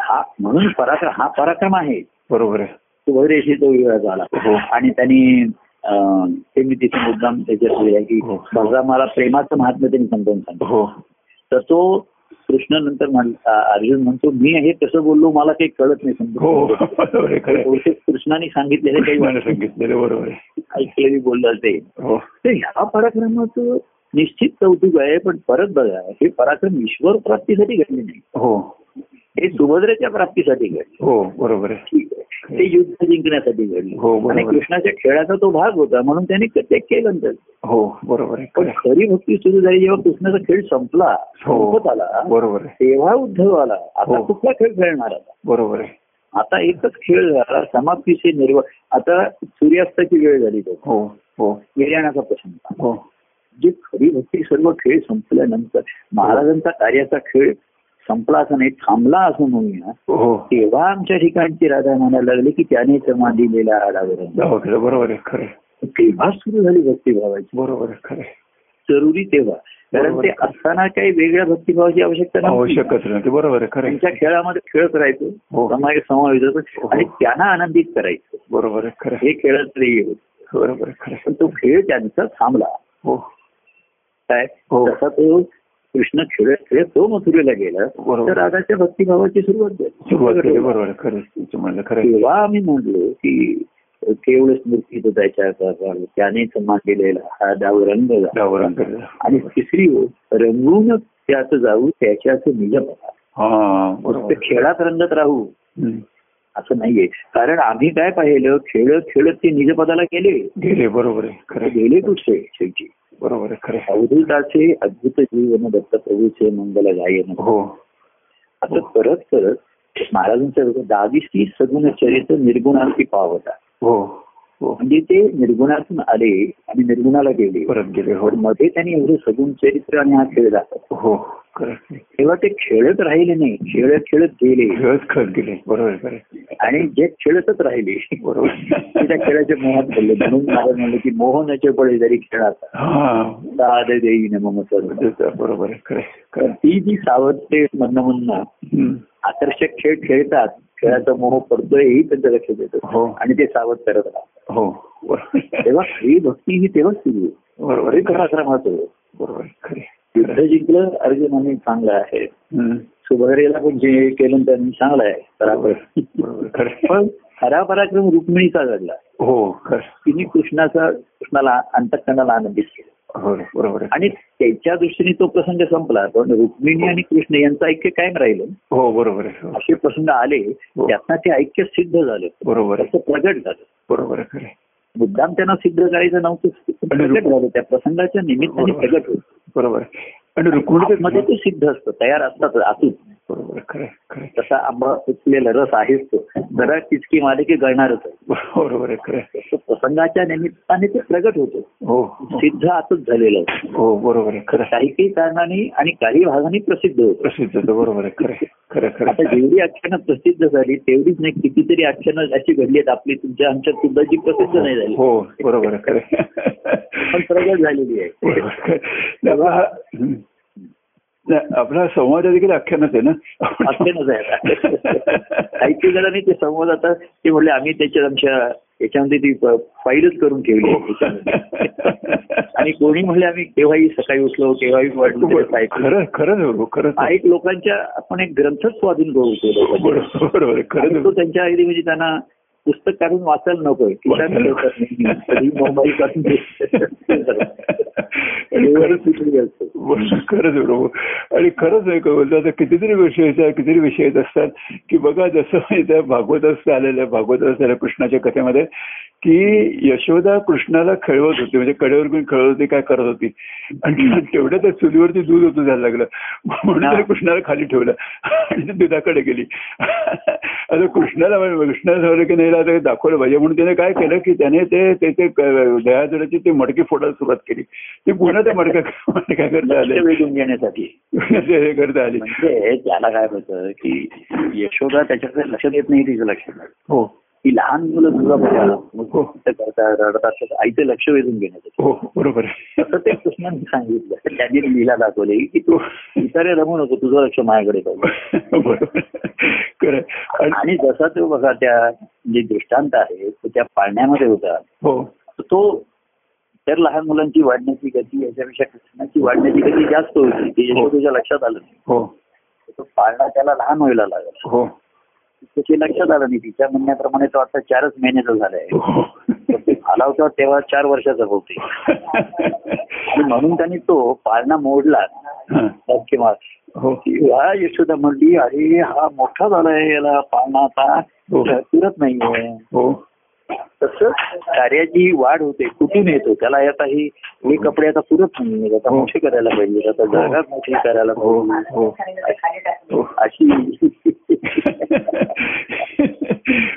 हा म्हणून पराक्रम हा पराक्रम आहे बरोबर सुभद्रेशी तो विवाह झाला हो. आणि त्यांनी ते मी तिथे मुद्दाम त्याच्यात की हो. बघा मला प्रेमाचं महात्म्य त्यांनी समजावून सांगितलं हो तर तो कृष्ण नंतर अर्जुन म्हणतो मी हे कसं बोललो मला काही कळत नाही. हो समजा. बहुतेक कृष्णाने सांगितलेले काही सांगितलेलं बरोबर ऐकलेली बोललं हो. तर ह्या पराक्रमाचं निश्चित कौतुक आहे पण परत बघा हे पराक्रम ईश्वर प्राप्तीसाठी घडले नाही. हो. हे सुभद्रेच्या प्राप्तीसाठी घडले. हो बरोबर ठीक आहे. ते युद्ध जिंकण्यासाठी घडले. हो. आणि कृष्णाच्या खेळाचा तो भाग होता म्हणून त्यांनी ते केलं नंतर. हो बरोबर आहे. पण खरं. भक्ती सुरू झाली जेव्हा कृष्णाचा खेळ संपला हो संपत आला बरोबर तेव्हा उद्धव आला. आता हो. कुठला खेळ खेळणार आता? बरोबर आहे. आता एकच खेळ झाला समाप्तीचे निर्वाह आता सूर्यास्ताची वेळ झाली तो हो हो. निर्याणाचा प्रसंग हो. जे खरी भक्ती सर्व खेळ संपल्यानंतर महाराजांचा कार्याचा खेळ संपला असं नाही थांबला असं म्हणूया हो तेव्हा आमच्या ठिकाणची राधा म्हणायला लागली की त्याने मांडिलेला आडावर दवाखाना बरोबर आहे खरं. तेव्हा सुरू झाली भक्तिभावाची बरोबर खरं. जरुरी तेव्हा कारण. ते असताना काही वेगळ्या भक्तिभावाची आवश्यकता. आवश्यकच नाही बरोबर आहे खरं त्यांच्या. खेळामध्ये खेळ करायचो हो. समाज समावेश होतो हो. आणि त्यांना आनंदित करायचं बरोबर आहे खरं. हे खेळात होत बरोबर खरं तो खेळ त्यांचा थांबला हो काय हो. तसा तो कृष्ण खेळत खेळत तो मथुरेला गेला. तर राधाच्या भक्तिभावाची सुरुवात झाली सुरुवात केली बरोबर आहे खरं. तेव्हा आम्ही म्हणलो की केवळ स्मृती तो त्याच्या त्यानेच मांडलेला हा डाव रंग. आणि तिसरी रंगून त्याच जाऊ त्याच्याच निज. हा बरोबर खेळात रंगत राहू. असं नाहीये कारण आम्ही काय पाहिलं खेळत खेळत ते निजपदाला गेले गेले बरोबर. गेले कुठे शेवटी बरोबर खरं. अवधूताचे अद्भुत जीवन दत्तप्रभूचे मंगल गायन हो. असं करत करत महाराजांचं दहावीस सगुण चरित्र निर्गुणांची पावता हो. म्हणजे ते निर्गुणातून आले आणि निर्गुणाला गेले. परत गेले हो. मध्ये त्यांनी एवढं सगुण चरित्र आणि हा खेळ दाखवला. हो. तेव्हा ते खेळत राहिले नाही. खेळत खेळत गेले. खेळच खत गेले. बरोबर. आणि जे खेळतच राहिले बरोबर. त्या खेळाच्या मोहात पडले. म्हणून महाराज म्हणले की मोहनाचे पडे जरी खेळाचा हा. दाद देईन मम सर्व बरोबर. ती जी सावधते मधनं मधनं हम्म. आकर्षक खेळ खेळतात खेळाचा मोह पडतोय हेही त्यांच्या लक्षात येतं हो. आणि ते सावध करत राहतात. हो. तेव्हा खरी भक्ती ही तेव्हाच सुरू. बरोबर. पराक्रमाचं बरोबर. युद्ध जिंकलं अर्जुनाने चांगलं आहे. सुभद्रेला पण जे केलं त्यांनी चांगलं आहे. बरोबर पराक्रम. पण खरा पराक्रम रुक्मिणीचा घडला. हो तिने कृष्णाचा कृष्णाला अंतकरणाला आनंदित केलं. हो बरोबर आणि त्याच्या दृष्टीने तो प्रसंग संपला. पण रुक्मिणी आणि कृष्ण यांचं ऐक्य कायम राहिलं. हो बरोबर हो. असे प्रसंग आले त्यातनं ते ऐक्य सिद्ध झालं. बरोबर त्याचं प्रगट झालं. बरोबर. मुद्दाम त्यांना सिद्ध करायचं नव्हतं प्रगट झालं. त्या प्रसंगाच्या निमित्ताने. प्रगट होत. बरोबर. आणि रुक्मिणी मध्ये ते सिद्ध असतं तयार असतात आतून. बरोबर. खरं. तसा आंबा पिकलेला रस आहेच तो जरा किचकी मारे की गळणारच बरोबर आहे खरं प्रसंगाच्या निमित्ताने ते प्रगट होतं हो हो. सिद्ध आतच झालेलं हो बरोबर आहे खरं. काही काही कारणाने आणि काही भागाने प्रसिद्ध होतं प्रसिद्ध होतं बरोबर आहे खरं. खरं खरं आता. जेवढी आख्यानं प्रसिद्ध झाली तेवढीच नाही कितीतरी आख्यानं अशी घडली आहेत आपली तुमच्या आमच्या सुद्धा जी प्रसिद्ध नाही झाली हो बरोबर आहे खरं. पण प्रगट झालेली आहे आपला संवाद देखील आख्यानच आहे ना आख्यानच आहे. काही जणांनी ते संवाद आता ते म्हणले आम्ही त्याच्यात आमच्या याच्यामध्ये ती फाईलच करून ठेवली. आणि कोणी म्हणले आम्ही केव्हाही सकाळी उठलो केव्हाही ऐकलं. खरं खरंच. अनेक लोकांच्या आपण एक ग्रंथच स्वाधीन करू लोकांचे. बरोबर तो आहे. त्यांच्या आधी म्हणजे त्यांना पुस्तक काढून वाचायला नकोय. मोबाईल खरंच बरोबर आणि खरंच आहे का बोलतो आता कितीतरी विषय आहेत, कितीतरी विषय येत असतात की बघा जसं त्या भागवत आलेलं आहे भागवत आलेल्या कृष्णाच्या कथेमध्ये की यशोदा कृष्णाला खेळवत होती म्हणजे कडेवर घेऊन खेळत होती काय करत होती. आणि तेवढ्या त्या चुलीवरती दूध होतं जायला लागलं. म्हणून कृष्णाला खाली ठेवलं. आणि दुधाकडे गेली. आता कृष्णाला कृष्णाला की नाही हिला आता दाखवलं पाहिजे. म्हणून त्याने काय केलं की त्याने ते त्याचे दह्याजुड्याची ती मडकी फोडायला सुरुवात केली. ती पुन्हा त्या मडक्या मडक्या करता आले. वेधून घेण्यासाठी. ते हे करता आली. म्हणजे त्याला काय होतं की यशोदा त्याच्याकडे लक्ष देत नाही तिचं लक्ष. हो. की लहान मुलं तुझा बघा मग हो. ते करतात रडतात. आईचं लक्ष वेधून घेण्यासाठी हो बरोबर. तसं ते कृष्णाने सांगितलं. त्यांनी लीला दाखवली की तू इतरे रमू नको तुझं लक्ष माझ्याकडे पाहिजे. आणि जसा तो बघा त्या जे दृष्टांत आहे तो त्या पाळण्यामध्ये होता. हो. तो तर लहान मुलांची वाढण्याची गती याच्यापेक्षा कृष्णाची वाढण्याची गती जास्त होती ते यशोदेच्या लक्षात आलं नाही. हो. तो पाळणा त्याला लहान व्हायला लागला. त्याची लक्षात आलं नाही. तिच्या म्हणण्याप्रमाणे तो आता चारच महिन्याचा झालाय ते आला होता तेव्हा चार वर्षाचा होते म्हणून त्यांनी तो पाळणा मोडला. हा. किंवा हो यशोदा म्हणली अरे हा मोठा झालाय याला पाळणा आता. हो. पुरत नाहीये. हो. तसं कार्याची वाढ होते कुठून येतो? त्याला आता ही हे कपडे आता पुरत नाही आता हो. मोठे करायला पाहिजे आता जागा मोठी करायला हो पाहिजे हो. हो अशी.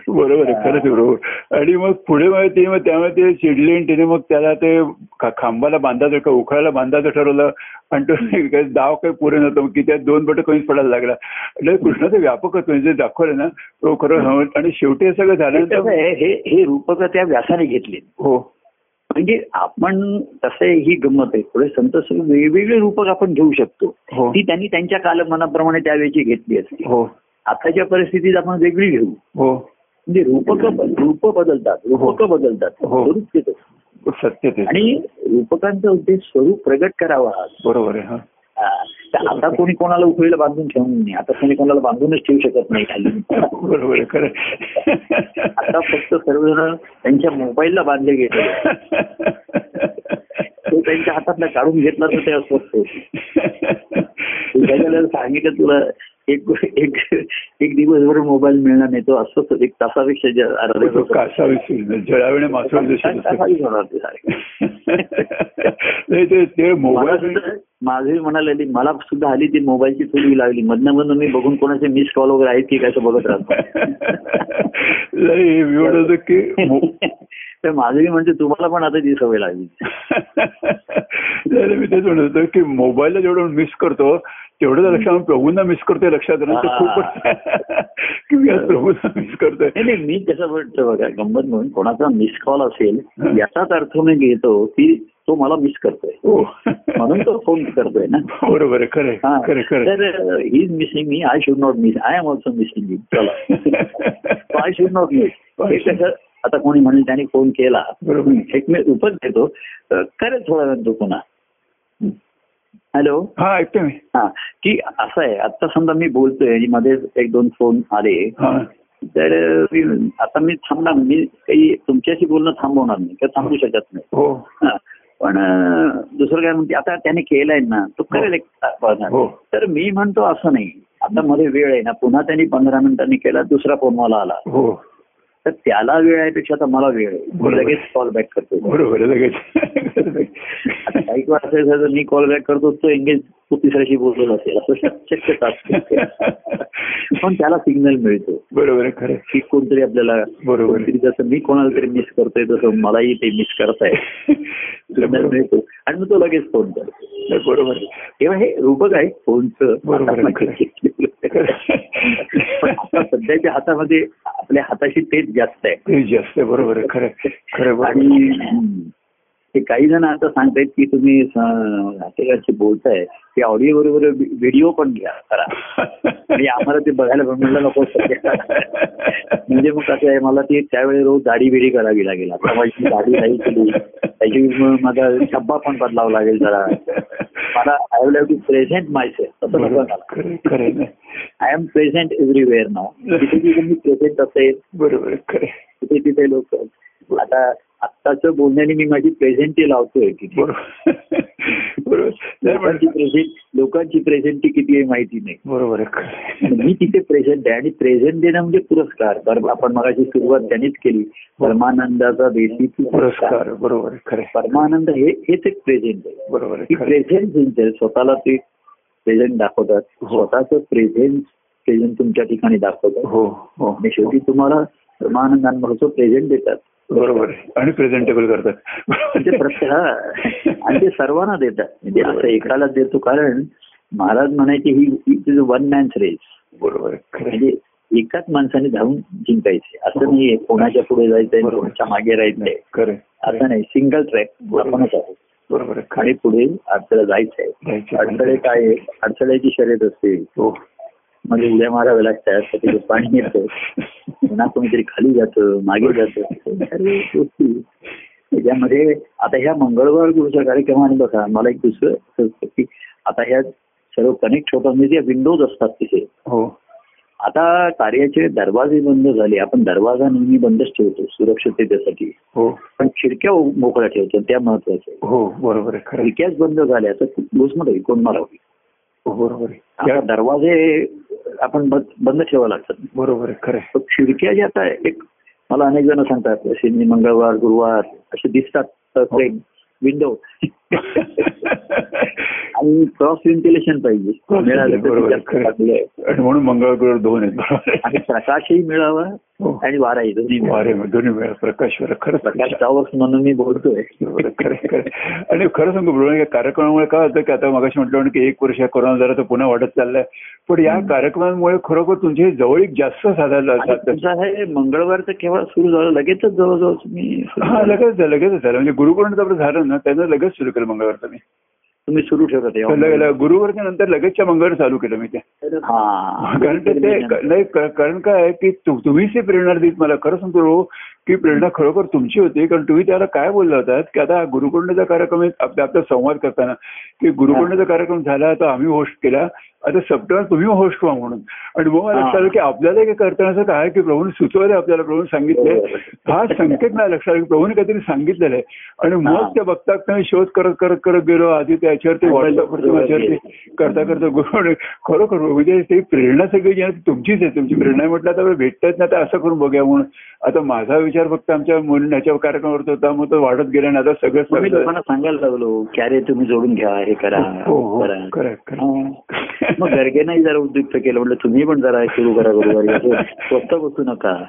बरोबर आहे खरंच बरोबर. आणि मग पुढे मग ते मग त्यामुळे ते आणि तिने मग त्याला ते खांबाला बांधायचं का उखाळाला बांधायचं ठरवलं आणि तो दाव काही पुरे नव्हतं मग की त्यात दोन बट कमीच पडायला लागला. म्हणजे कृष्णाचं व्यापकत्व म्हणजे जर ना तो खरं. आणि शेवटी हे सगळं आहे, हे हे रूपक त्या व्यासाने घेतले. हो. म्हणजे आपण तसं ही गंमत आहे. थोडे संत सगळे वेगवेगळे रूपक आपण घेऊ शकतो. हो. ती त्यांनी त्यांच्या कालमनाप्रमाणे त्यावेळेची घेतली असते. हो. आताच्या परिस्थितीत आपण वेगळी घेऊ. हो. म्हणजे रूपक रूप बदलतात रूपक बदलतात. हो. स्वरूप. सत्य ते आणि रूपकांचा उद्देश स्वरूप प्रगट करावा. बरोबर आहे हा. आता कोणी कोणाला उखळीला बांधून ठेवून नाही आता कोणी कोणाला बांधूनच ठेवू शकत नाही खाली. बरोबर खरं. आता फक्त सर्वजण त्यांच्या मोबाईलला बांधले गेले. तो त्यांच्या हातातला काढून घेतला तर ते अस्वस्थ होते त्याच्याला सांगितलं तुला एक एक एक दिवसभर मोबाईल मिळणार नाही तो अस्वस्थ एक तासापेक्षा. कासा मोबाईल माझे म्हणाले मला सुद्धा आली ती मोबाईलची थोडी लागली. मधनं मधनं मी बघून कोणाचे मिस कॉल वगैरे आहेत की काय असं बघत राहतो. की तर माझी म्हणजे तुम्हाला पण आता ती सवय लागली. मी तेच म्हणत होतो की मोबाईलला जेवढं मिस करतो तेवढं लक्षात प्रभूंना मिस करतोय लक्षात तर खूपच प्रभूंना मिस करतोय. नाही नाही मी कसं म्हणतो बघा गंमत म्हणून कोणाचा मिस कॉल असेल याचाच अर्थ मी घेतो की तो मला मिस करतोय. हो. म्हणून तो फोन करतोय ना. बरोबर हा. तर ही is missing me I should not miss I am also missing you चला. आय शुड नॉट मिस आता कोणी म्हणेल त्याने फोन केला. उपच देतो. करेल थोडा वेळ तो पुन्हा. हॅलो हा ऐकतो मी हा की असं आहे आता समजा मी बोलतोयमध्ये एक दोन फोन आले हा तर आता मी थांबणार. मी काही तुमच्याशी बोलणं थांबवणार नाही किंवा थांबू शकत नाही हो हा. पण दुसरं काय म्हणते आता त्याने केलंय ना तो करेल एक तास. हो. तर मी म्हणतो असं नाही आता मध्ये वेळ आहे ना पुन्हा त्यांनी पंधरा मिनिटांनी केला दुसरा फोन मला आला हो तर त्याला वेळ आहे पेक्षा आता मला वेळ आहे. लगेच कॉल बॅक करतो. बरोबर लगेच. काही वेळा असं झालं, जर मी कॉल बॅक करतो तो एंगेज तो तिसऱ्याशी बोलत असेल. असं शक- शक्यता असते. पण त्याला सिग्नल मिळतो. बरोबर खरं. की कोणतरी आपल्याला बरोबर जसं मी कोणाला तरी मिस करतोय तसं मलाही ते मिस करताय सिग्नल मिळतो. आणि मग तो लगेच फोन करतो. बरोबर. तेव्हा हे रूपक आहे फोनचं. बरोबर सध्याच्या हातामध्ये आपल्या हाताशी तेच जास्त आहे. जास्त बरोबर खरं. आणि ते काही जण आता सांगतायत की तुम्ही नातेवाईकांशी बोलताय ते ऑडिओ बरोबर व्हिडिओ पण घ्या करा. म्हणजे आम्हाला ते बघायला म्हणलं नको म्हणजे मग कसं आहे मला ती त्यावेळी रोज दाढी बिडी करावी लागेल. आता माझी दाढी नाही केली. त्याची माझा शब्बा पण बदलावा लागेल जरा. मला I have to present myself तसं नको मला. आय एम प्रेझेंट एव्हरीवेअर नाव तिथे तिथे मी प्रेझेंट असेल बरोबर. तिथे तिथे लोक. आता आत्ताच बोलण्याने मी माझी प्रेझेंटी लावतोय की बरोबर. नाही, पण- लोकांची प्रेझेंट लोकांची प्रेझेंटी किती आहे माहिती नाही. बरोबर. मी तिथे प्रेझेंट आहे आणि प्रेझेंट देणं म्हणजे पुरस्कार. पर- आपण मगाशी सुरुवात त्यांनीच केली. परमानंदाचा देशी पुरस्कार. बरोबर खरं. परमानंद हे हेच एक प्रेझेंट आहे. बरोबर. प्रेझेंट स्वतःला ते प्रेझेंट दाखवतात. हो. स्वतःच प्रेझेंट प्रेझेंट तुमच्या ठिकाणी दाखवतात. हो हो. आणि शेवटी तुम्हाला परमानंदांबरोबर प्रेझेंट देतात. बरोबर आणि प्रेझेंटेबल करतात म्हणजे प्रत्येक हा. आणि ते सर्वांना देतात म्हणजे असं एकालाच देतो कारण महाराज म्हणायचे ही वन मॅन्स रेस बरोबर. म्हणजे एकाच माणसाने धावून जिंकायचे असं नाहीये कोणाच्या पुढे जायचंय बरोबर. कोणाच्या मागे राहायचंय. असं नाही सिंगल ट्रॅक बरोबर. आपणच आहोत बरोबर आहे खरं आणि. पुढे आपल्याला जायचंय जायचं. अडथळे काय? अडथळ्याची शर्यत असते म्हणजे उड्या माराव्या लागतात त्याच्यात पाणी येतं पुन्हा कोणीतरी खाली जातं मागे जातं सर्व गोष्टी. त्याच्यामध्ये आता ह्या मंगळवार गुरुच्या कार्यक्रमाने बघा मला एक दुसरं की आता ह्या सर्व कनेक्ट होतात म्हणजे विंडोज असतात तिथे. हो. आता कार्याचे दरवाजे बंद झाले आपण दरवाजा नेहमी बंदच ठेवतो सुरक्षिततेसाठी. हो. पण खिडक्या मोकळ्या ठेवतो त्या महत्त्वाच्या. हो बरोबर. खिडक्याच बंद झाल्या तर घुसमट कोण मारावी? हो बरोबर दरवाजे आपण बंद ठेवावे लागतात. बरोबर आहे खरं खिडक्या ज्या आता एक मला अनेक जण सांगतात शनी मंगळवार गुरुवार असे दिसतात विंडो आणि क्रॉस व्हेंटिलेशन पाहिजे. मिळालं खरं म्हणून मंगळगुरुवार दोन आहेत. आणि प्रकाशही मिळावा हो. आणि वाराही दोन्ही वेळा प्रकाश खरंच प्रकाश टावर्स म्हणून मी बोलतोय. खरं खरं. आणि खरं सांगू या कार्यक्रमामुळे काय होतं की आता मगाशी म्हटलं की एक वर्ष कोरोना झाला तर पुन्हा वाढत चाललाय. पण या कार्यक्रमांमुळे खरोखर तुमचे जवळीक जास्त साधायला हे मंगळवारचं केव्हा सुरू झालं लगेचच जवळजवळ तुम्ही हा लगेच झालं, लगेच झालं. म्हणजे गुरुपौर्णिमेचं आपलं झालं ना त्यानं लगेच सुरू केलं मंगळवारचं मी. तुम्ही सुरू ठेवत लगे- गुरुवारच्या नंतर लगेचच्या मंगळवार चालू केलं मी ते. हा. कारण ते ते नाही कारण काय आहे की तुम्हीच ते प्रेरणा देत मला खरं सांगतो की प्रेरणा खरोखर तुमची होती कारण तुम्ही त्याला काय बोलला होतात की आता गुरुपौर्णिमेचा कार्यक्रम आपला संवाद करताना की गुरुपौर्णिमेचा कार्यक्रम झाला तर आम्ही होस्ट केला आता सप्टेंबर तुम्ही होस्ट व्हा म्हणून. आणि मग मला. लक्षात आलं की आपल्याला काय करताना असं काय की प्रभूने सुचवलं आपल्याला प्रभूने सांगितले. हा संकेत नाही लक्षात आला की प्रभूने काहीतरी सांगितलेलं आहे. आणि. मग त्या बघता बघता शोध करत करत करत गेलो. आधी त्याच्यावरती व्हॉट्सअपवरती माझ्यावरती करता करता गुरु खरोखर म्हणजे ती प्रेरणा सगळी जी आहे ती तुमचीच आहे. तुमची प्रेरणा म्हटलं आता भेटतात ना आता असं करून बघूया म्हणून. आता माझा विचार फक्त आमच्या मुलीच्या कार्यक्रमावर होता मग तो वाढत गेला आणि आता सगळं मी सांगायला लागलो की अरे तुम्ही जोडून घ्या हे करा हो हो करा. खरं खरं हा. मग गर्गेनाही जरा उद्युक्त केलं. म्हटलं तुम्ही पण जरा सुरू करा गुरुवारी. स्वतः बसू नका.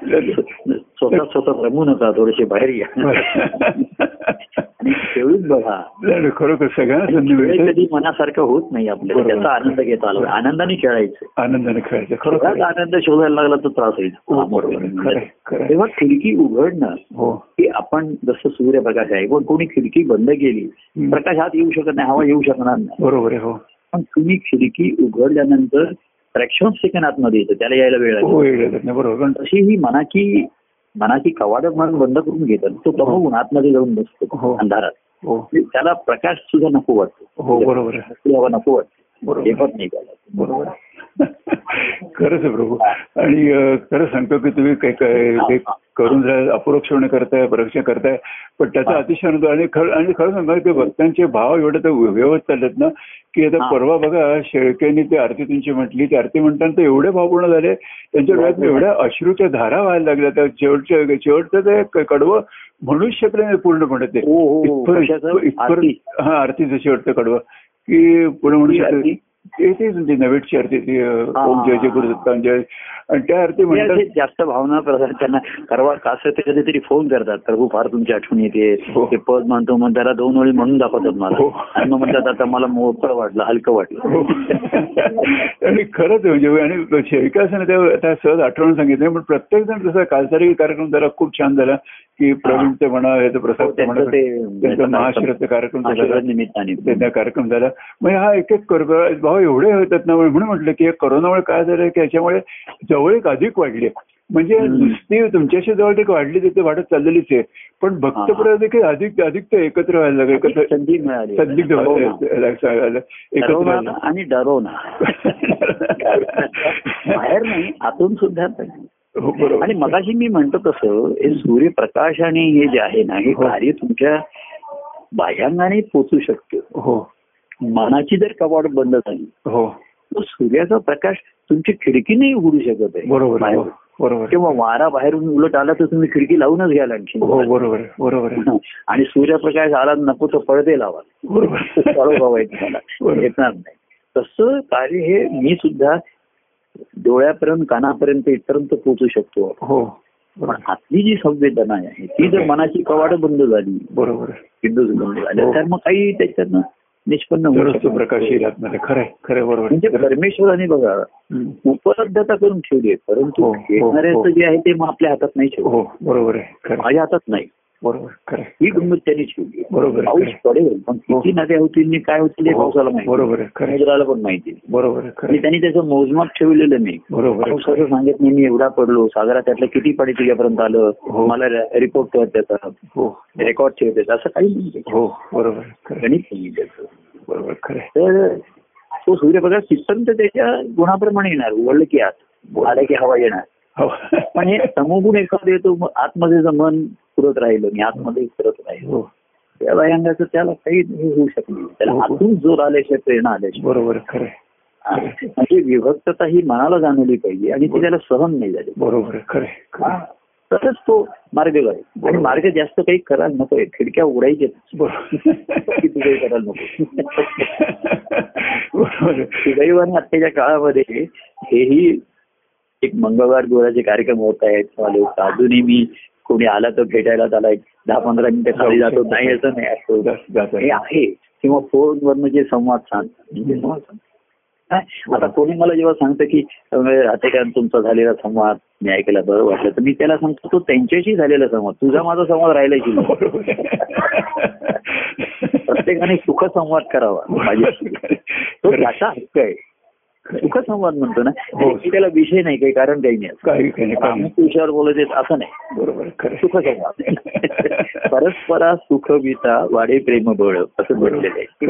स्वतः स्वतः रमू नका. थोडेसे बाहेर या. आणि बघा. खरोखर मिळते. कधी मनासारखं होत नाही आपल्याला. त्याचा आनंद घेता आला आनंदाने खेळायचं. आनंदाने खेळायचं. खरोखर आनंद शोधायला लागला तर त्रास होईल. हो. तेव्हा खिडकी उघडणं हो. की आपण जसं सूर्यप्रकाश आहे पण कोणी खिडकी बंद केली. प्रकाश आत येऊ शकत नाही हवा येऊ शकणार नाही. बरोबर आहे हो. पण तुम्ही खिडकी उघडल्यानंतर फ्रॅक्शन सेकंड आतमध्ये येतं त्याला यायला वेळ हो लागेल. बरोबर. पण तशी ही मनाची मनाची कवाड म्हणून बंद करून घेतात तो बघून आतमध्ये जाऊन हो. बसतो अंधारात. हो. त्याला प्रकाश सुद्धा नको वाटतो. हो बरोबर नको वाटतो. नाही त्याला बरोबर. खरंच आहे प्रभू आणि खरं सांगतो की तुम्ही काही काही काही करून अपुरक्षण करताय परीक्षा करताय पण त्याचा अतिशय आनंद आणि खरं आणि खरं सांगा की भक्तांचे भाव एवढे तर व्यवस्थित चाललेत ना की आता. परवा बघा शेळकेनी ती आरती तुमची म्हटली ती आरती म्हणताना ते एवढे भावपूर्ण झाले त्यांच्या डोळ्यात एवढ्या अश्रूच्या धारा व्हायला लागल्या त्या शेवटच्या शेवटचं ते कडवं शकलं नाही पूर्णपणे ते हो, हो. इथपर- कशाचं? इथपर- आरती. हा आरतीचं शेवटचं कडवं की पुढे म्हणू शकतो? ते ते तुमची नवेटची आरती ती. ओम जय जय गुरुदत्तांजय आणि त्या आरती असे जास्त भावना प्रधान त्यांना करवा कसं ते कधीतरी फोन करतात प्रभू फार तुमची आठवण येते. ते पद म्हणतो मग त्याला दोन वेळी म्हणून दाखवतात मला. आणि मग म्हणतात आता मला मोकळं वाटलं हलकं वाटलं. आणि खरंच म्हणजे आणि शेविका असं ना त्या सहज आठवण सांगितलं पण प्रत्येक जण तसा कालचारी कार्यक्रम झाला खूप छान झाला. की प्रवीणचे म्हणा याचं प्रसाद हो, त्यांचं म्हणा ते- त्यांचा महाशिवरात्र कार्यक्रम झाला. निमित्ताने. कार्यक्रम झाला. मग हा एक एक कर- भाव एवढे होतात ना म्हणून म्हटलं की कोरोनामुळे काय झालं की याच्यामुळे जवळीक अधिक वाढली. म्हणजे. नुसती तुमच्याशी जवळीक वाढली तिथे वाढत चाललेलीच आहे. पण भक्तप्रिय देखील अधिक अधिक ते एकत्र व्हायला लागले. एकत्र संधी मिळाली. व्हायला- एकत्र. आणि डरवणं बाहेर नाही आतून सुद्धा हो आणि मगाशी मी म्हणतो तसं हे सूर्यप्रकाश आणि हे जे आहे ना हे हो. कार्य तुमच्या बाह्यांगाने पोचू शकतं. हो. मनाची जर कवाड बंद झाली हो. तर सूर्याचा प्रकाश तुमची खिडकी नाही उघडू शकत आहे. बरोबर हो. बरोबर. किंवा वारा बाहेरून उलट आला तर तुम्ही खिडकी लावूनच घ्याल आणखी. हो बरोबर बरोबर. आणि सूर्यप्रकाश आला नको तर पडदे लावा. बरोबर. येणार नाही. तसं कार्य हे मी सुद्धा डोळ्यापर्यंत कानापर्यंत इथपर्यंत पोहोचू शकतो. हो. पण आतली जी संवेदना आहे ती जर मनाची कवाड बंद झाली बरोबर. बंद झाल्या हो. तर मग काही त्याच्यातनं निष्पन्न होऊ तरच तो शकत प्रकाश खरंय खरं बरोबर म्हणजे. परमेश्वराने बघा. उपलब्धता करून ठेवली आहे परंतु हो, हो, हो. घेणाऱ्याचं जे आहे ते मग आपल्या हातात नाही ठेवलं हो बरोबर आहे खरं माझ्या हातात नाही बरोबर खरं ही गंमत त्यांनी ठेवली. बरोबर पाऊस. पडेल पण हो. किती नद्या होतील काय होतील हे हो, पावसाला माहिती बरोबर समुद्राला पण माहिती. बरोबर त्यांनी त्याचं मोजमाप ठेवलेलं नाही. बरोबर असं सांगत नाही मी एवढा पडलो. सागरात त्यातलं किती पाणी तुझ्यापर्यंत आलं? हो. मला रिपोर्ट कर त्याचा हो. रेकॉर्ड ठेव त्याचा असं काही नाही हो बरोबर गणित नाही त्याचं. बरोबर खरं. तर तो सूर्यप्रकाश तिथपर्यंत त्याच्या गुणाप्रमाणे येणार उघडलं की आत. आलं की हवा येणार. पण हे समोगुण एखादं येतो आतमध्ये जर मन पुरत राहिलं मी आतमध्ये पुरत राहिलो हो. त्या वयांगाचं त्याला काही हे होऊ शकत नाही. त्याला हो. आतून जोर आल्याशिवाय प्रेरणा आल्याशिवाय. बरोबर खरं. म्हणजे विभक्तता ही मनाला जाणवली पाहिजे आणि ती त्याला सहन नाही झाली बरोबर खरं. तरच तो मार्ग करेल आणि. मार्ग जास्त काही करायला नकोय खिडक्या काही करायला नको. सुदैवाने आत्ताच्या काळामध्ये हेही एक मंगळवार गोळाचे कार्यक्रम होत आहेत. चालू अजूनही मी कोणी आला तर भेटायला त्याला एक दहा पंधरा मिनिटं खाली जातो. नाही असं नाही. हे आहे. किंवा फोनवरनं जे संवाद साधतात. म्हणजे संवाद? आता कोणी मला जेव्हा सांगतं की आता काय तुमचा झालेला संवाद? मी ऐकायला बरं वाटलं. तर मी त्याला सांगतो तो त्यांच्याशी झालेला संवाद. तुझा माझा संवाद. बरोबर. आहे. प्रत्येकाने सुखसंवाद करावा. माझ्याशी. तो त्याचा हक्क आहे? सुखसंवाद म्हणतो ना. हो. की त्याला विषय नाही काही कारण काही नाही. काही. अमुक विषयावर बोलत आहेत असं नाही. बरोबर. सुखसंवाद परस्परा सुख विता वाढे प्रेम बळ असं म्हटलेलं आहे.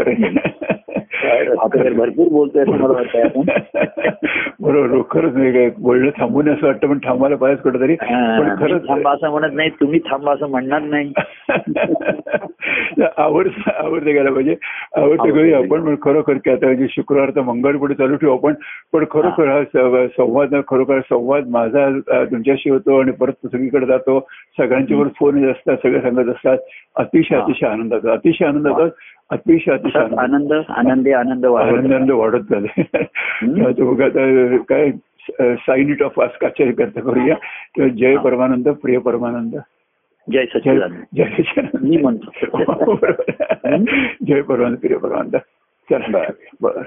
भरपूर बोलतोय असं मला वाटतंय आपण. बरोबर खरंच नाही काय बोलणं थांबून असं वाटतं पण थांबायला पाहिजे कुठेतरी. हा, पण खरंच थांबा असं म्हणत नाही तुम्ही थांबा असं म्हणणार नाही. आवड आवडते गेला पाहिजे. आवडते गेलं. आपण पण खरोखर की आता म्हणजे शुक्रवार तर मंगळ पुढे चालू ठेवू आपण पण खरोखर हा. संवाद खरोखर संवाद माझा तुमच्याशी होतो आणि परत सगळीकडे जातो. सगळ्यांच्यावर फोन येत असतात सगळे सांगत असतात. अतिशय. अतिशय आनंदाचा अतिशय आनंदाचा अतिशय अतिशय आनंद. आनंद आनंदी आनंद वाढत झाले काय साईन इट ऑफ आस्काच्या करता करूया. किंवा जय. परमानंद प्रिय परमानंद. जय सच्चिदानंद. जय. मी म्हणतो. जय परमानंद प्रिय परमानंद. चला. बरं.